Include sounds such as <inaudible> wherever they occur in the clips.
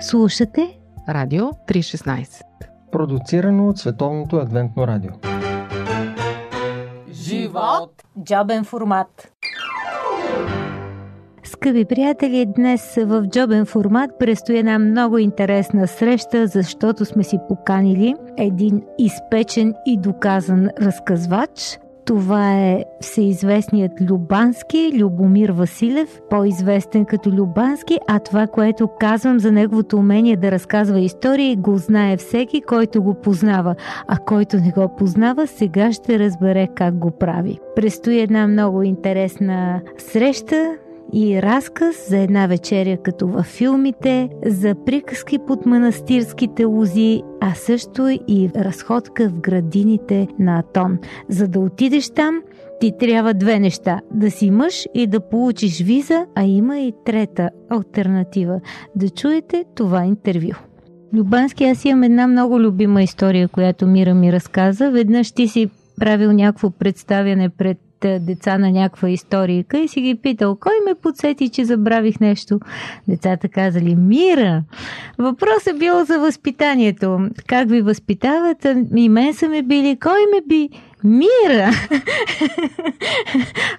Слушате Радио 316 Продуцирано от Световното адвентно радио Живот! Джобен формат Скъпи приятели, днес в джобен формат предстои една много интересна среща, защото сме си поканили един изпечен и доказан разказвач. Това е всеизвестният Любански, Любомир Василев, по-известен като Любански, а това, което казвам за неговото умение да разказва истории, го знае всеки, който го познава, а който не го познава, сега ще разбере как го прави. Престои една много интересна среща, и разказ за една вечеря като във филмите, за приказки под манастирските лози, а също и разходка в градините на Атон. За да отидеш там, ти трябва две неща – да си мъж и да получиш виза, а има и трета альтернатива – да чуете това интервю. Любански, аз имам една много любима история, която Мира ми разказа. Веднъж ти си правил някакво представяне пред деца на някаква историка и си ги питал, кой ме подсети, че забравих нещо? Децата казали, Мира! Въпросът е бил за възпитанието. Как ви възпитават? И мен са ме били. Кой ме би? Мира! <laughs>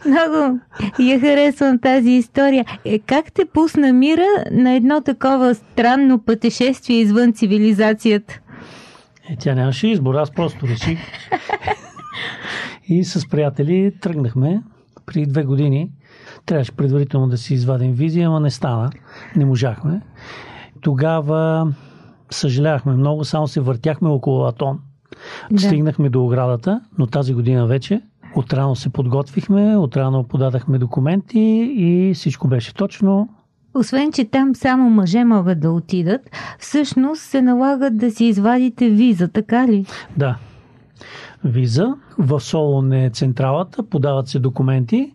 Много я харесвам тази история. Е, как те пусна Мира на едно такова странно пътешествие извън цивилизацията? Е, тя нямаше избор, аз просто реших. <laughs> И с приятели тръгнахме при две години. Трябваше предварително да си извадим визия, ама не стана. Не можахме. Тогава съжалявахме много, само се въртяхме около Атон. Да. Стигнахме до оградата, но тази година вече отрано се подготвихме, отрано подадахме документи и всичко беше точно. Освен, че там само мъже могат да отидат, всъщност се налагат да си извадите виза, така ли? Да, виза. В Солон е централата, подават се документи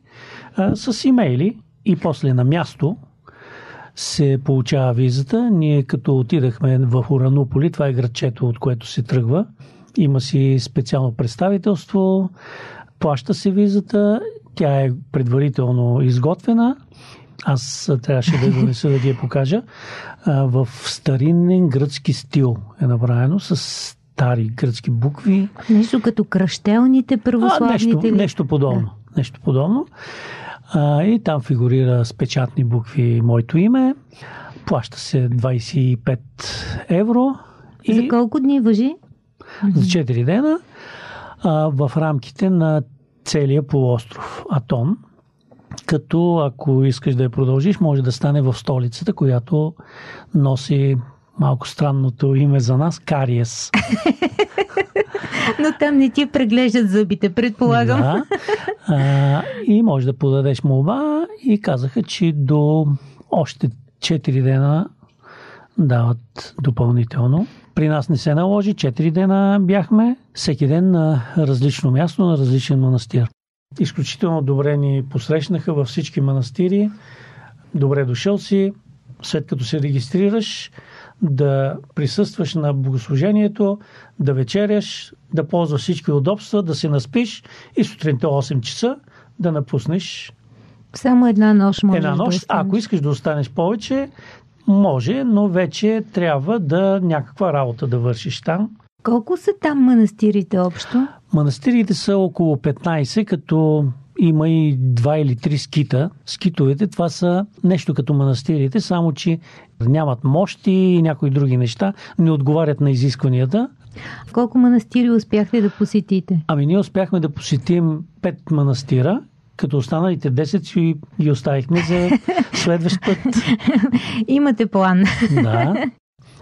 а, с имейли и после на място се получава визата. Ние като отидахме в Уранополи, това е градчето, от което се тръгва, има си специално представителство, плаща се визата, тя е предварително изготвена. Аз трябваше да донеса да ви я покажа. В старинен гръцки стил е направено с стари гръцки букви. Нещо като кръщелните православните а, нещо, нещо подобно. Да. Нещо подобно. А, и там фигурира с печатни букви моето име. Плаща се 25 евро. И За колко дни въжи? За 4 дена. А, в рамките на целия полуостров Атон. Като ако искаш да я продължиш, може да стане в столицата, която носи малко странното име за нас Кариес. Но там не ти преглеждат зъбите, предполагам. Да. А, и може да подадеш молба и казаха, че до още 4 дена дават допълнително. При нас не се наложи, 4 дена бяхме, всеки ден на различно място, на различен манастир. Изключително добре ни посрещнаха във всички манастири. Добре дошъл си. След като се регистрираш, да присъстваш на богослужението, да вечеряш, да ползваш всички удобства, да се наспиш и сутринта 8 часа да напуснеш. Само една нощ може Една нощ. Да ако искаш да останеш повече, може, но вече трябва да някаква работа да вършиш там. Колко са там манастирите общо? Манастирите са около 15, като има и два или три скита. Скитовете това са нещо като манастирите, само че нямат мощи и някои други неща, не отговарят на изискванията. В колко манастири успяхте да посетите? Ами ние успяхме да посетим пет манастира, като останалите 10 си ги оставихме за <laughs> следващ път. Имате план. Да.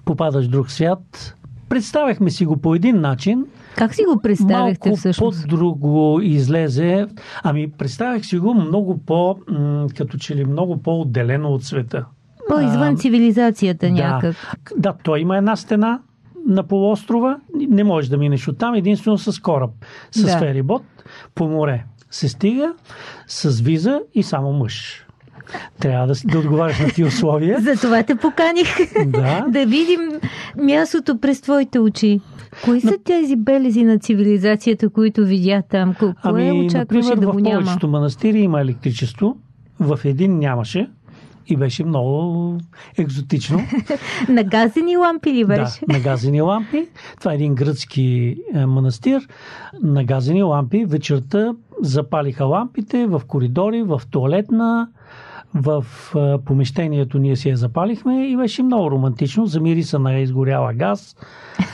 Попадаш в друг свят. Представяхме си го по един начин, как си го представяхте Малко всъщност? по-друго излезе. Ами, представях си го много по, като че ли много по-отделено от света. По-извън цивилизацията да, някак. Да, той има една стена на полуострова. Не можеш да минеш оттам, единствено с кораб, с да. ферибот по море. Се стига с виза и само мъж. Трябва да, да отговаряш на ти условия. За това те поканих. Да. <laughs> да видим мястото през твоите очи. Кои са тези белези на цивилизацията, които видя там? Кое ами, очакваше например, да го в няма? повечето манастири има електричество. В един нямаше. и беше много екзотично. <laughs> Нагазени лампи ли беше? Да, нагазени лампи. Това е един гръцки е, манастир. Нагазени лампи. Вечерта запалиха лампите в коридори, в туалетна, в помещението ние си я запалихме и беше много романтично. Замириса на изгоряла газ,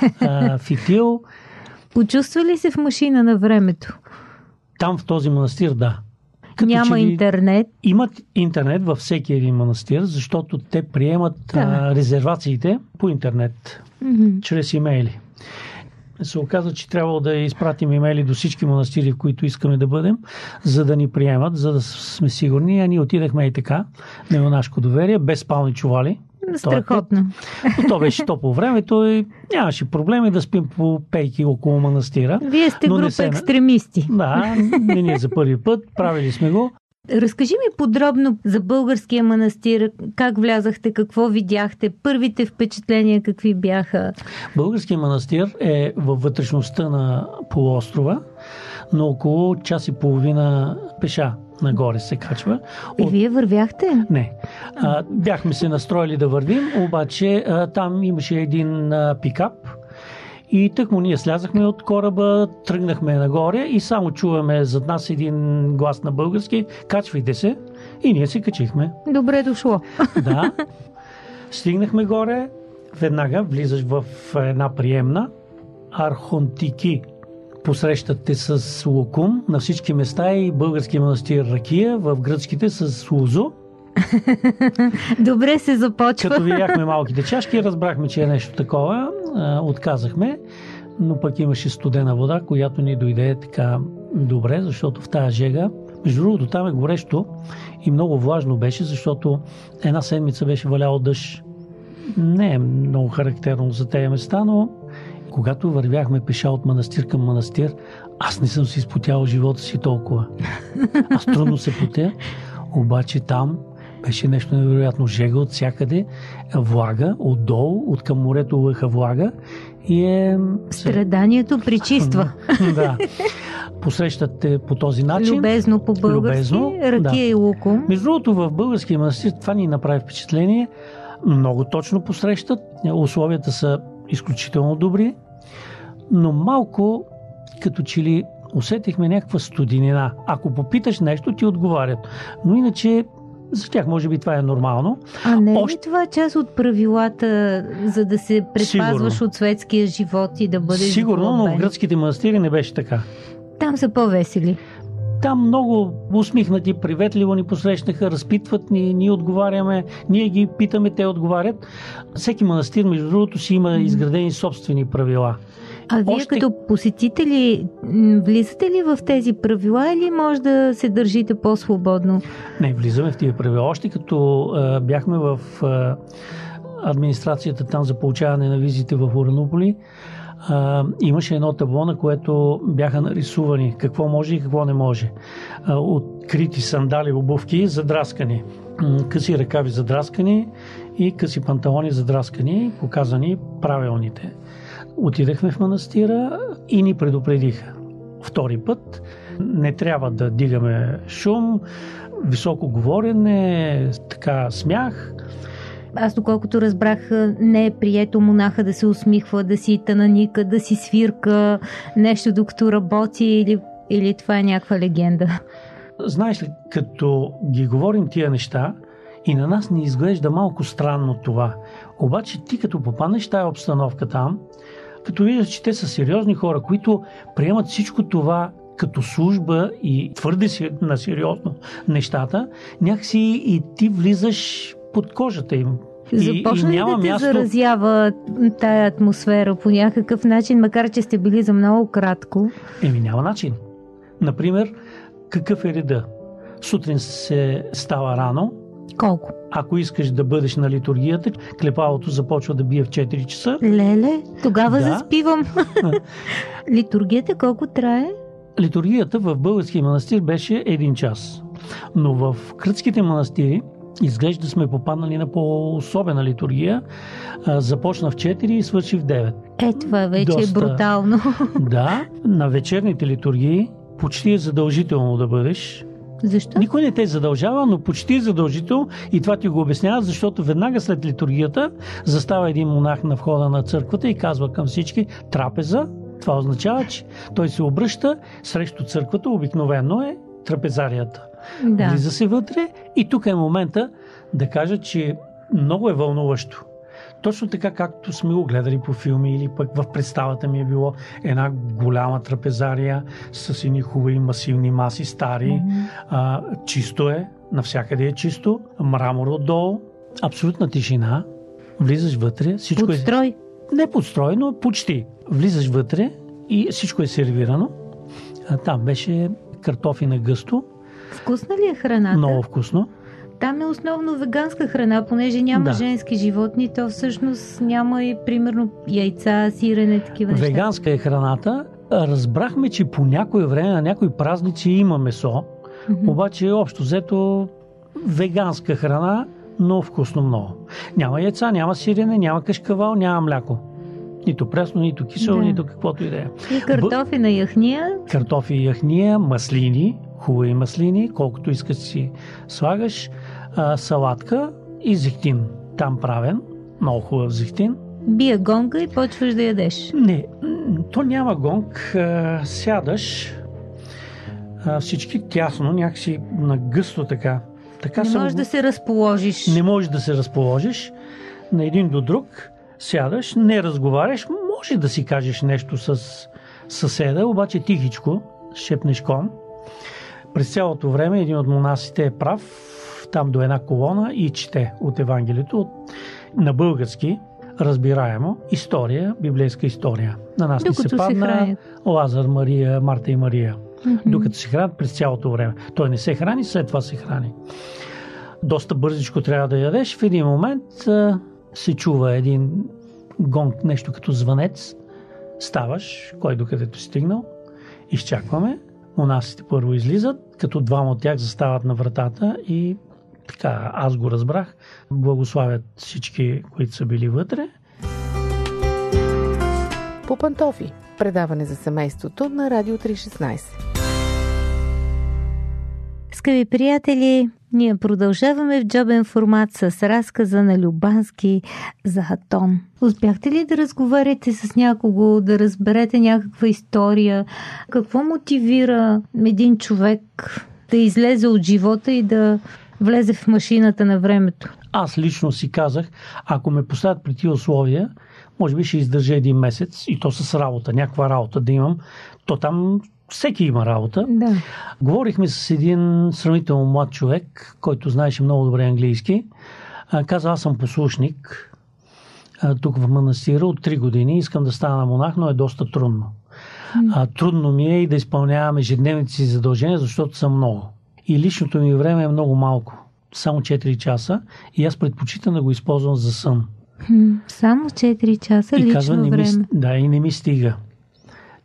<laughs> фитил. Почувства ли се в машина на времето? Там в този манастир, да. Като Няма интернет. Имат интернет във всеки един манастир, защото те приемат Да. а, резервациите по интернет, Мгм. чрез имейли. Се оказа, че трябвало да изпратим имейли до всички манастири, в които искаме да бъдем, за да ни приемат, за да сме сигурни. А ние отидахме и така, на нашко доверие, без спални чували. Страхотно. Но то беше топло времето и нямаше проблеми да спим по пейки около манастира. Вие сте група се- екстремисти. Да, не ни е за първи път, правили сме го. Разкажи ми подробно за българския манастир, как влязахте, какво видяхте, първите впечатления какви бяха. Българския манастир е във вътрешността на полуострова, но около час и половина пеша нагоре се качва. И вие вървяхте? Не. А, бяхме се настроили да вървим, обаче а, там имаше един а, пикап и тък му ние слязахме от кораба, тръгнахме нагоре и само чуваме зад нас един глас на български «Качвайте се!» и ние се качихме. Добре дошло. Да. Стигнахме горе, веднага влизаш в една приемна. Архонтики посрещат те с лукум на всички места и български манастир Ракия, в гръцките с Лузо. Добре се започва. Като видяхме малките чашки, разбрахме, че е нещо такова. Отказахме, но пък имаше студена вода, която ни дойде така добре, защото в тази жега, между другото, там е горещо и много влажно беше, защото една седмица беше валяло дъжд. Не е много характерно за тези места, но когато вървяхме пеша от манастир към манастир, аз не съм си изпотял живота си толкова. Аз трудно се потя, обаче там беше нещо невероятно. Жега от всякъде, влага, отдолу, от към морето лъха влага и е... Страданието причиства. да. Посрещат те по този начин. Любезно по български, Любезно, ракия да. и луко. Между другото, в българския манастир това ни направи впечатление. Много точно посрещат. Условията са изключително добри, но малко като че ли усетихме някаква студенина. Ако попиташ нещо, ти отговарят. Но иначе за тях може би това е нормално. А не е ли Още- това част от правилата, за да се предпазваш Сигурно. от светския живот и да бъдеш Сигурно, но в гръцките манастири не беше така. Там са по-весели. Там много усмихнати, приветливо ни посрещнаха, разпитват ни, ние отговаряме, ние ги питаме, те отговарят. Всеки манастир, между другото, си има изградени собствени правила. А вие Още- като посетители, влизате ли в тези правила или може да се държите по-свободно? Не, влизаме в тия правила. Още като а, бяхме в а, администрацията там за получаване на визите в Уранополи, а, имаше едно табло, на което бяха нарисувани какво може и какво не може. А, открити сандали, обувки, задраскани. Къси ръкави задраскани и къси панталони задраскани, показани правилните. Отидахме в манастира и ни предупредиха. Втори път не трябва да дигаме шум, високо говорене, така смях. Аз, доколкото разбрах, не е прието монаха да се усмихва, да си тананика, да си свирка нещо докато работи или, или това е някаква легенда. Знаеш ли, като ги говорим тия неща, и на нас ни изглежда малко странно това. Обаче ти като попаднеш тая обстановка там, като виждаш, че те са сериозни хора, които приемат всичко това като служба и твърде си на сериозно нещата, някакси и ти влизаш под кожата им. И, Започна и няма да те място. заразява тая атмосфера по някакъв начин, макар че сте били за много кратко? Еми няма начин. Например, какъв е реда? Сутрин се става рано, Колко? ако искаш да бъдеш на литургията, клепалото започва да бие в 4 часа. Леле, тогава Да. заспивам. <laughs> Литургията колко трае? Литургията в българския манастир беше един час. Но в кръцките манастири изглежда сме попаднали на по-особена литургия. Започна в 4 и свърши в 9. Е, това вече Доста. е брутално. Да, на вечерните литургии почти е задължително да бъдеш Защо? Никой не те задължава, но почти е задължително и това ти го обяснява, защото веднага след литургията застава един монах на входа на църквата и казва към всички трапеза. Това означава, че той се обръща срещу църквата, обикновено е трапезарията. Да. Влиза се вътре и тук е момента да кажа, че много е вълнуващо. Точно така, както сме го гледали по филми или пък в представата ми е било една голяма трапезария с едни хубави масивни маси, стари. Mm-hmm. А, чисто е, навсякъде е чисто, мрамор отдолу, абсолютна тишина. Влизаш вътре, всичко Подстрой. е... Не подстрой, но почти. Влизаш вътре и всичко е сервирано. А, там беше картофи на гъсто, Вкусна ли е храната? много вкусно. Там е основно веганска храна, понеже няма Да. женски животни, то всъщност няма и примерно яйца, сирене, такива неща. Веганска е храната. Разбрахме, че по някое време на някои празници има месо, Мгм. обаче общо взето веганска храна, но вкусно много. Няма яйца, няма сирене, няма кашкавал, няма мляко. Нито пресно, нито кисело, Да. нито каквото и да е. И картофи на яхния. Картофи и яхния, маслини, хубави маслини, колкото искаш си слагаш, а, салатка и зехтин. Там правен, много хубав зехтин. Бия гонга и почваш да ядеш. Не, то няма гонг. А, Сядаш а, всички тясно, някакси нагъсто така. така Не съм можеш да се разположиш. не можеш да се разположиш на един до друг, сядаш, не разговаряш, може да си кажеш нещо с съседа, обаче тихичко, шепнеш ком. През цялото време един от монасите е прав, там до една колона и чете от Евангелието от, на български, разбираемо, история, библейска история. На нас ни Докато се се падна хранят. Лазар, Мария, Марта и Мария Мгм. докато се хранят през цялото време. Той не се храни, след това се храни. Доста бързичко трябва да ядеш. В един момент се чува един гонг, нещо като звънец. Ставаш, кой докъдето стигнал. Изчакваме. Монасите първо излизат, като двама от тях застават на вратата и така, аз го разбрах. Благославят всички, които са били вътре. По пантофи. Предаване за семейството на Радио 316. Скъпи приятели, ние продължаваме в джобен формат с разказа на Любански за Хатон. Успяхте ли да разговаряте с някого, да разберете някаква история? Какво мотивира един човек да излезе от живота и да влезе в машината на времето? Аз лично си казах, ако ме поставят при тия условия, може би ще издържа един месец и то с работа, някаква работа да имам. То там всеки има работа. Да. Говорихме с един сравнително млад човек, който знаеше много добре английски. Каза, аз съм послушник тук в манастира от 3 години. Искам да стана монах, но е доста трудно. А, трудно ми е и да изпълнявам ежедневните си задължения, защото съм много. И личното ми време е много малко. Само 4 часа. И аз предпочитам да го използвам за сън. Само 4 часа и лично казва, време. ми, да, и не ми стига.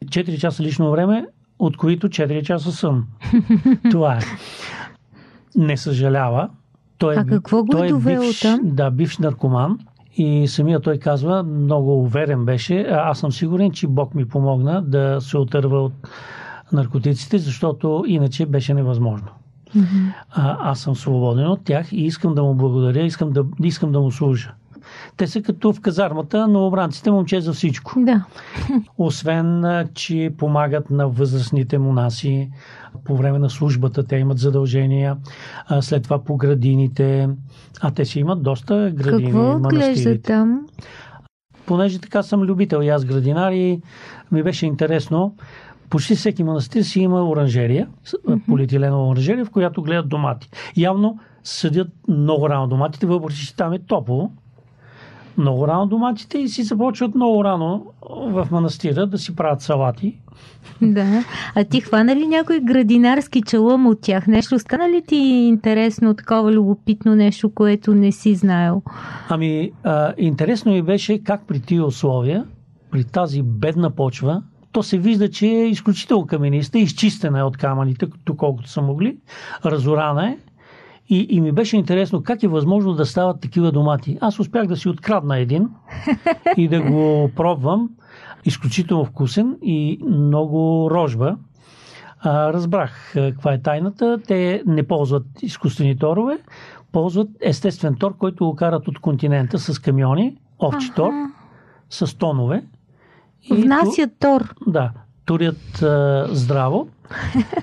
4 часа лично време, от които 4 часа сън. <laughs> Това е. Не съжалява. Той е, А какво го той е довело бивш, там? Да, бивш наркоман. И самия той казва, много уверен беше. «А, Аз съм сигурен, че Бог ми помогна да се отърва от наркотиците, защото иначе беше невъзможно. А, аз съм свободен от тях и искам да му благодаря, искам да, искам да му служа. Те са като в казармата, но обранците момче за всичко. Да. Освен, че помагат на възрастните монаси по време на службата, те имат задължения, след това по градините, а те си имат доста градини, Какво отглежда манастирите. там? Понеже така съм любител и аз градинар и ми беше интересно, почти всеки манастир си има оранжерия, с- полиетиленова оранжерия, в която гледат домати. Явно съдят много рано доматите, въпреки че там е топло. Много рано доматите и си започват много рано в манастира да си правят салати. Да. А ти хвана ли някой градинарски челъм от тях? Нещо стана ли ти интересно, такова любопитно нещо, което не си знаел? Ами, а, интересно ми беше как при тия условия, при тази бедна почва, то се вижда, че е изключително камениста, изчистена е от камъните, доколкото са могли, разорана е. И, и ми беше интересно как е възможно да стават такива домати. Аз успях да си открадна един и да го <laughs> пробвам. Изключително вкусен и много рожба. А, разбрах каква е тайната. Те не ползват изкуствени торове, ползват естествен тор, който го карат от континента с камиони, овчи тор, с тонове. Внасят тор. Да, турят а, здраво.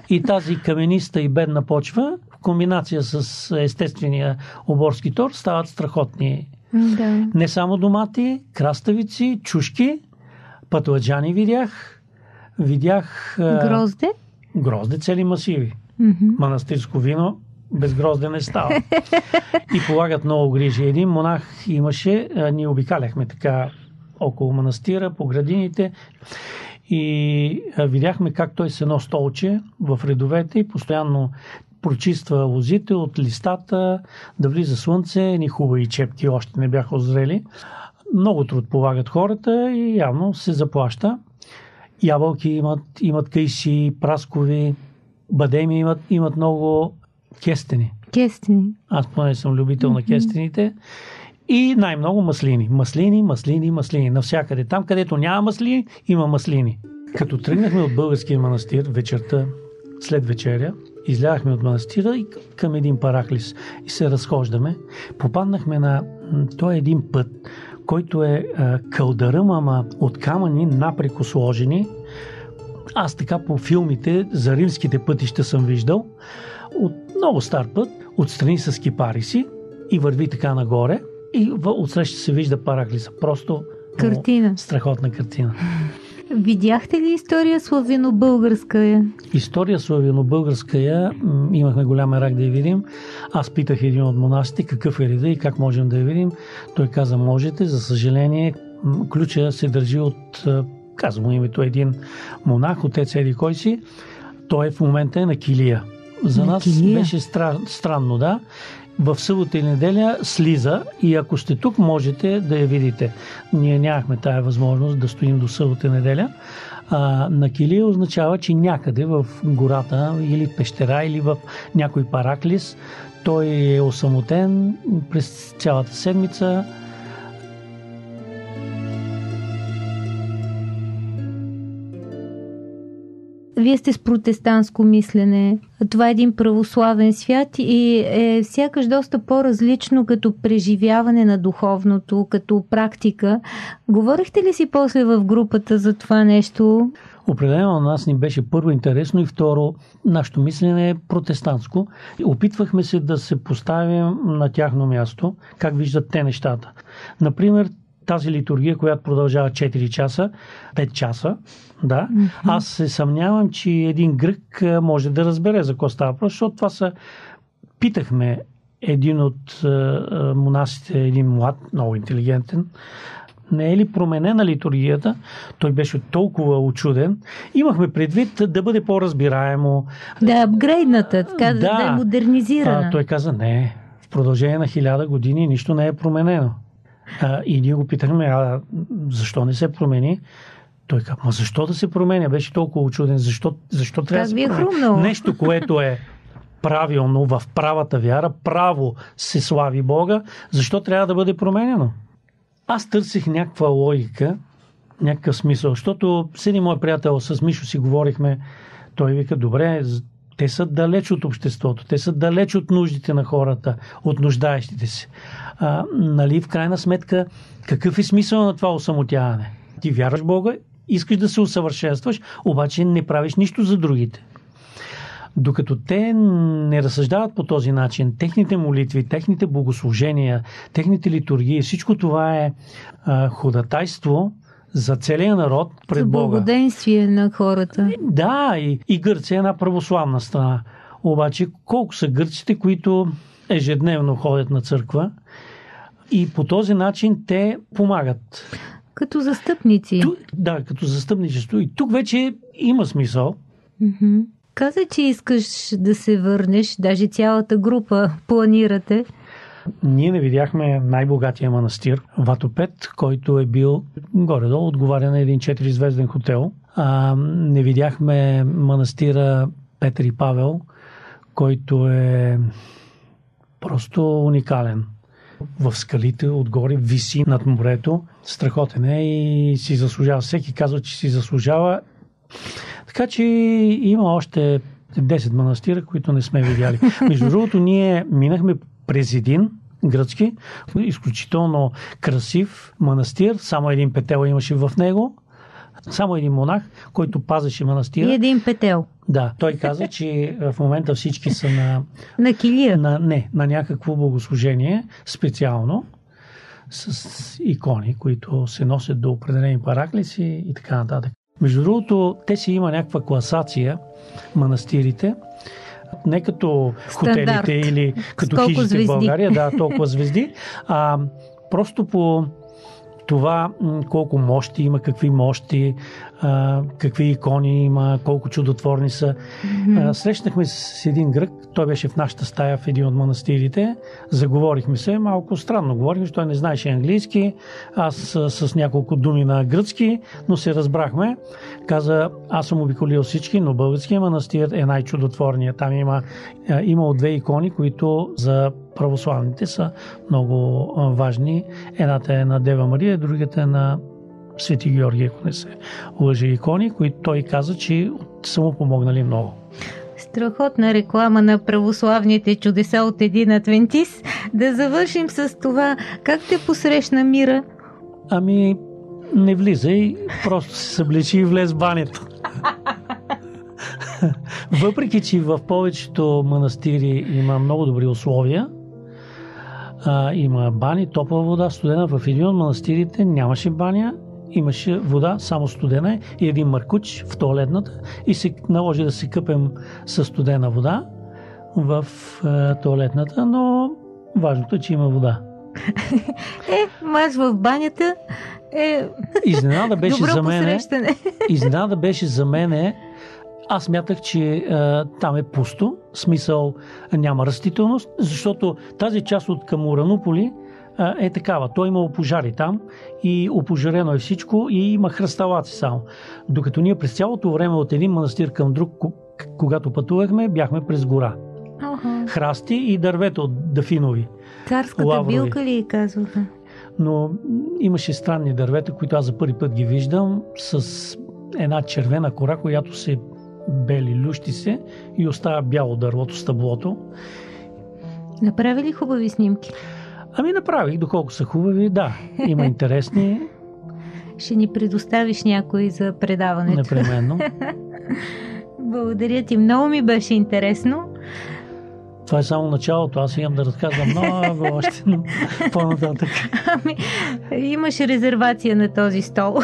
И тази камениста и бедна почва, в комбинация с естествения оборски тор, стават страхотни. Да. Не само домати, краставици, чушки, пътладжани видях. Видях а, Грозде. грозде цели масиви. Мгм. Манастирско вино без грозде не става. <laughs> И полагат много грижи. Един монах имаше, а, ние обикаляхме така около манастира, по градините и видяхме как той с едно столче в редовете и постоянно прочиства лозите от листата, да влиза слънце, ни хубави чепки още не бяха озрели. Много труд полагат хората и явно се заплаща. Ябълки имат, имат кайси, праскови, бадеми имат, имат много кестени. Кестени. Аз поне съм любител на кестените. И най-много маслини. Маслини, маслини, маслини. Навсякъде. Там, където няма маслини, има маслини. Като тръгнахме от българския манастир вечерта, след вечеря, изляхме от манастира и към един параклис и се разхождаме. Попаднахме на... Той е един път, който е а, кълдаръм, ама от камъни напреко сложени. Аз така по филмите за римските пътища съм виждал. От много стар път, отстрани с кипариси и върви така нагоре и отсреща се вижда параклиса. Просто Картина. страхотна картина. Видяхте ли история славяно-българска? История славяно-българска я, имахме голям рак да я видим. Аз питах един от монасите какъв е реда и как можем да я видим. Той каза, можете. За съжаление, ключа се държи от, казвам името, един монах, отец Еди кой си. Той в момента е на килия. За На нас килия? беше стра, странно, да. В събота и неделя слиза и ако сте тук, можете да я видите. Ние нямахме тая възможност да стоим до събота и неделя. А, на килия означава, че някъде в гората или пещера или в някой параклис той е осамотен през цялата седмица. Вие сте с протестантско мислене. Това е един православен свят и е сякаш доста по-различно като преживяване на духовното, като практика. Говорихте ли си после в групата за това нещо? Определено на нас ни беше първо интересно и второ, нашето мислене е протестантско. Опитвахме се да се поставим на тяхно място, как виждат те нещата. Например, тази литургия, която продължава 4 часа, 5 часа, да, аз се съмнявам, че един грък може да разбере за какво става въпрос, защото това са... Питахме един от монасите, един млад, много интелигентен, не е ли променена литургията? Той беше толкова очуден. Имахме предвид да бъде по-разбираемо. Да е апгрейдната, така да, Да. да е модернизирана. А, той каза, не, в продължение на хиляда години нищо не е променено. А, и ние го питахме, а защо не се промени? Той каза, ма защо да се променя? Беше толкова очуден. Защо, защо трябва да се промени? хрумнало? Нещо, което е правилно в правата вяра, право се слави Бога, защо трябва да бъде променено? Аз търсих някаква логика, някакъв смисъл, защото с един мой приятел с Мишо си говорихме, той вика, добре, те са далеч от обществото, те са далеч от нуждите на хората, от нуждаещите се. А, нали, в крайна сметка, какъв е смисъл на това осамотяване? Ти вярваш Бога, искаш да се усъвършенстваш, обаче не правиш нищо за другите. Докато те не разсъждават по този начин, техните молитви, техните богослужения, техните литургии, всичко това е а, ходатайство за целия народ За пред Бога. благоденствие на хората. Да, и, и Гърция е една православна страна. Обаче колко са гърците, които ежедневно ходят на църква и по този начин те помагат. Като застъпници. Ту, да, като застъпничество. И тук вече има смисъл. Мгм. Каза, че искаш да се върнеш, даже цялата група планирате. Ние не видяхме най-богатия манастир, Ватопет, който е бил горе-долу, отговаря на един 4-звезден хотел. А, не видяхме манастира Петър и Павел, който е просто уникален. В скалите отгоре виси над морето. Страхотен е и си заслужава. Всеки казва, че си заслужава. Така че има още 10 манастира, които не сме видяли. Между другото, ние минахме през един гръцки, изключително красив манастир, само един петел имаше в него, само един монах, който пазеше манастира. И един петел. Да, той каза, че в момента всички са на... <laughs> На килия? На, не, на някакво богослужение специално с икони, които се носят до определени параклиси и така нататък. Между другото, те си има някаква класация, манастирите, не като Стандарт. хотелите или като колко хижите звезди. в България, да, <laughs> толкова звезди, а просто по това колко мощи има, какви мощи, а, какви икони има, колко чудотворни са. А, срещнахме с един грък, той беше в нашата стая в един от манастирите, заговорихме се, малко странно говорихме, той не знаеше английски, аз а, с няколко думи на гръцки, но се разбрахме. Каза, аз съм обиколил всички, но българския манастир е най-чудотворният. Там има, има две икони, които за православните са много важни. Едната е на Дева Мария, другата е на Свети Георгий, ако не се лъжи икони, които той каза, че са му помогнали много. Страхотна реклама на православните чудеса от един адвентист. Да завършим с това. Как те посрещна мира? Ами, не влизай, просто се съблечи и влез в банята. <laughs> Въпреки, че в повечето манастири има много добри условия, а, има бани, топла вода, студена. В един от манастирите нямаше баня, имаше вода, само студена и един маркуч в туалетната и се наложи да се къпем с студена вода в а, туалетната, но важното е, че има вода. <laughs> Е, маж в банята е Изненада беше добро за мен. <laughs> Изненада беше за мен. Аз мятах, че а, там е пусто, смисъл няма растителност, защото тази част от към Уранополи е такава. Той имало пожари там и опожарено е всичко и има хръсталаци само. Докато ние през цялото време от един манастир към друг, ко- когато пътувахме, бяхме през гора. Аха. Храсти и дървета от дафинови. Царската Лаврови. билка ли казваха? но имаше странни дървета, които аз за първи път ги виждам с една червена кора, която се бели, лющи се и остава бяло дървото, стъблото. Направи ли хубави снимки? Ами направих, доколко са хубави, да, има интересни, <laughs> Ще ни предоставиш някой за предаването. непременно. <laughs> Благодаря ти. Много ми беше интересно. Това е само началото, аз имам да разказвам много още, но <laughs> по-нататък. Ами, имаше резервация на този стол.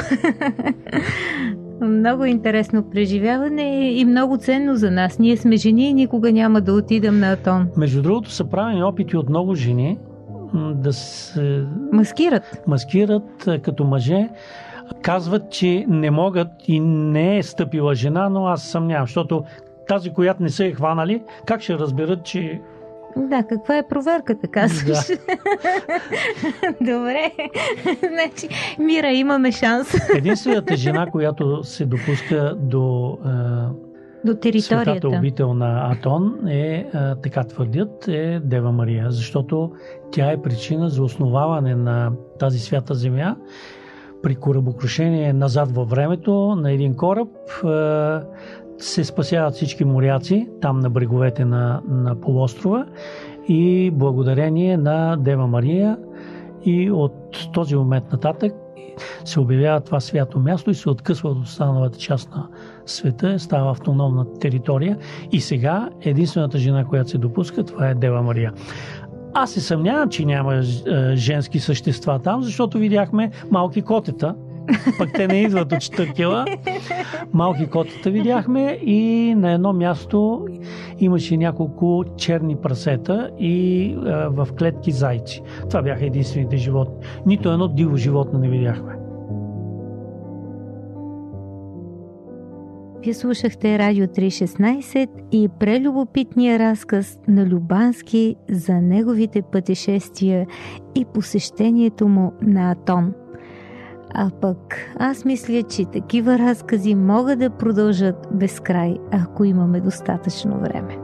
много интересно преживяване и много ценно за нас. Ние сме жени и никога няма да отидем на Атон. Между другото са правени опити от много жени да се Маскират. маскират като мъже. Казват, че не могат и не е стъпила жена, но аз съмнявам, защото тази, която не са е хванали, как ще разберат, че Да, каква е проверката, казваш? <laughs> Добре. значи, Мира, имаме шанс единствената жена, която се допуска до до светата територията. обител на Атон е, така твърдят, е Дева Мария, защото тя е причина за основаване на тази свята земя при корабокрушение назад във времето на един кораб се спасяват всички моряци там на бреговете на, на полуострова и благодарение на Дева Мария и от този момент нататък се обявява това свято място и се откъсва от останалата част на света, става автономна територия и сега единствената жена, която се допуска, това е Дева Мария. Аз се съмнявам, че няма е, женски същества там, защото видяхме малки котета, пък те не идват от Штъркела. Малки котета видяхме и на едно място имаше няколко черни прасета и е, в клетки зайци. Това бяха единствените животни. Нито едно диво животно не видяхме. Вие слушахте Радио 316 и прелюбопитния разказ на Любански за неговите пътешествия и посещението му на Атон. А пък аз мисля, че такива разкази могат да продължат безкрай, ако имаме достатъчно време.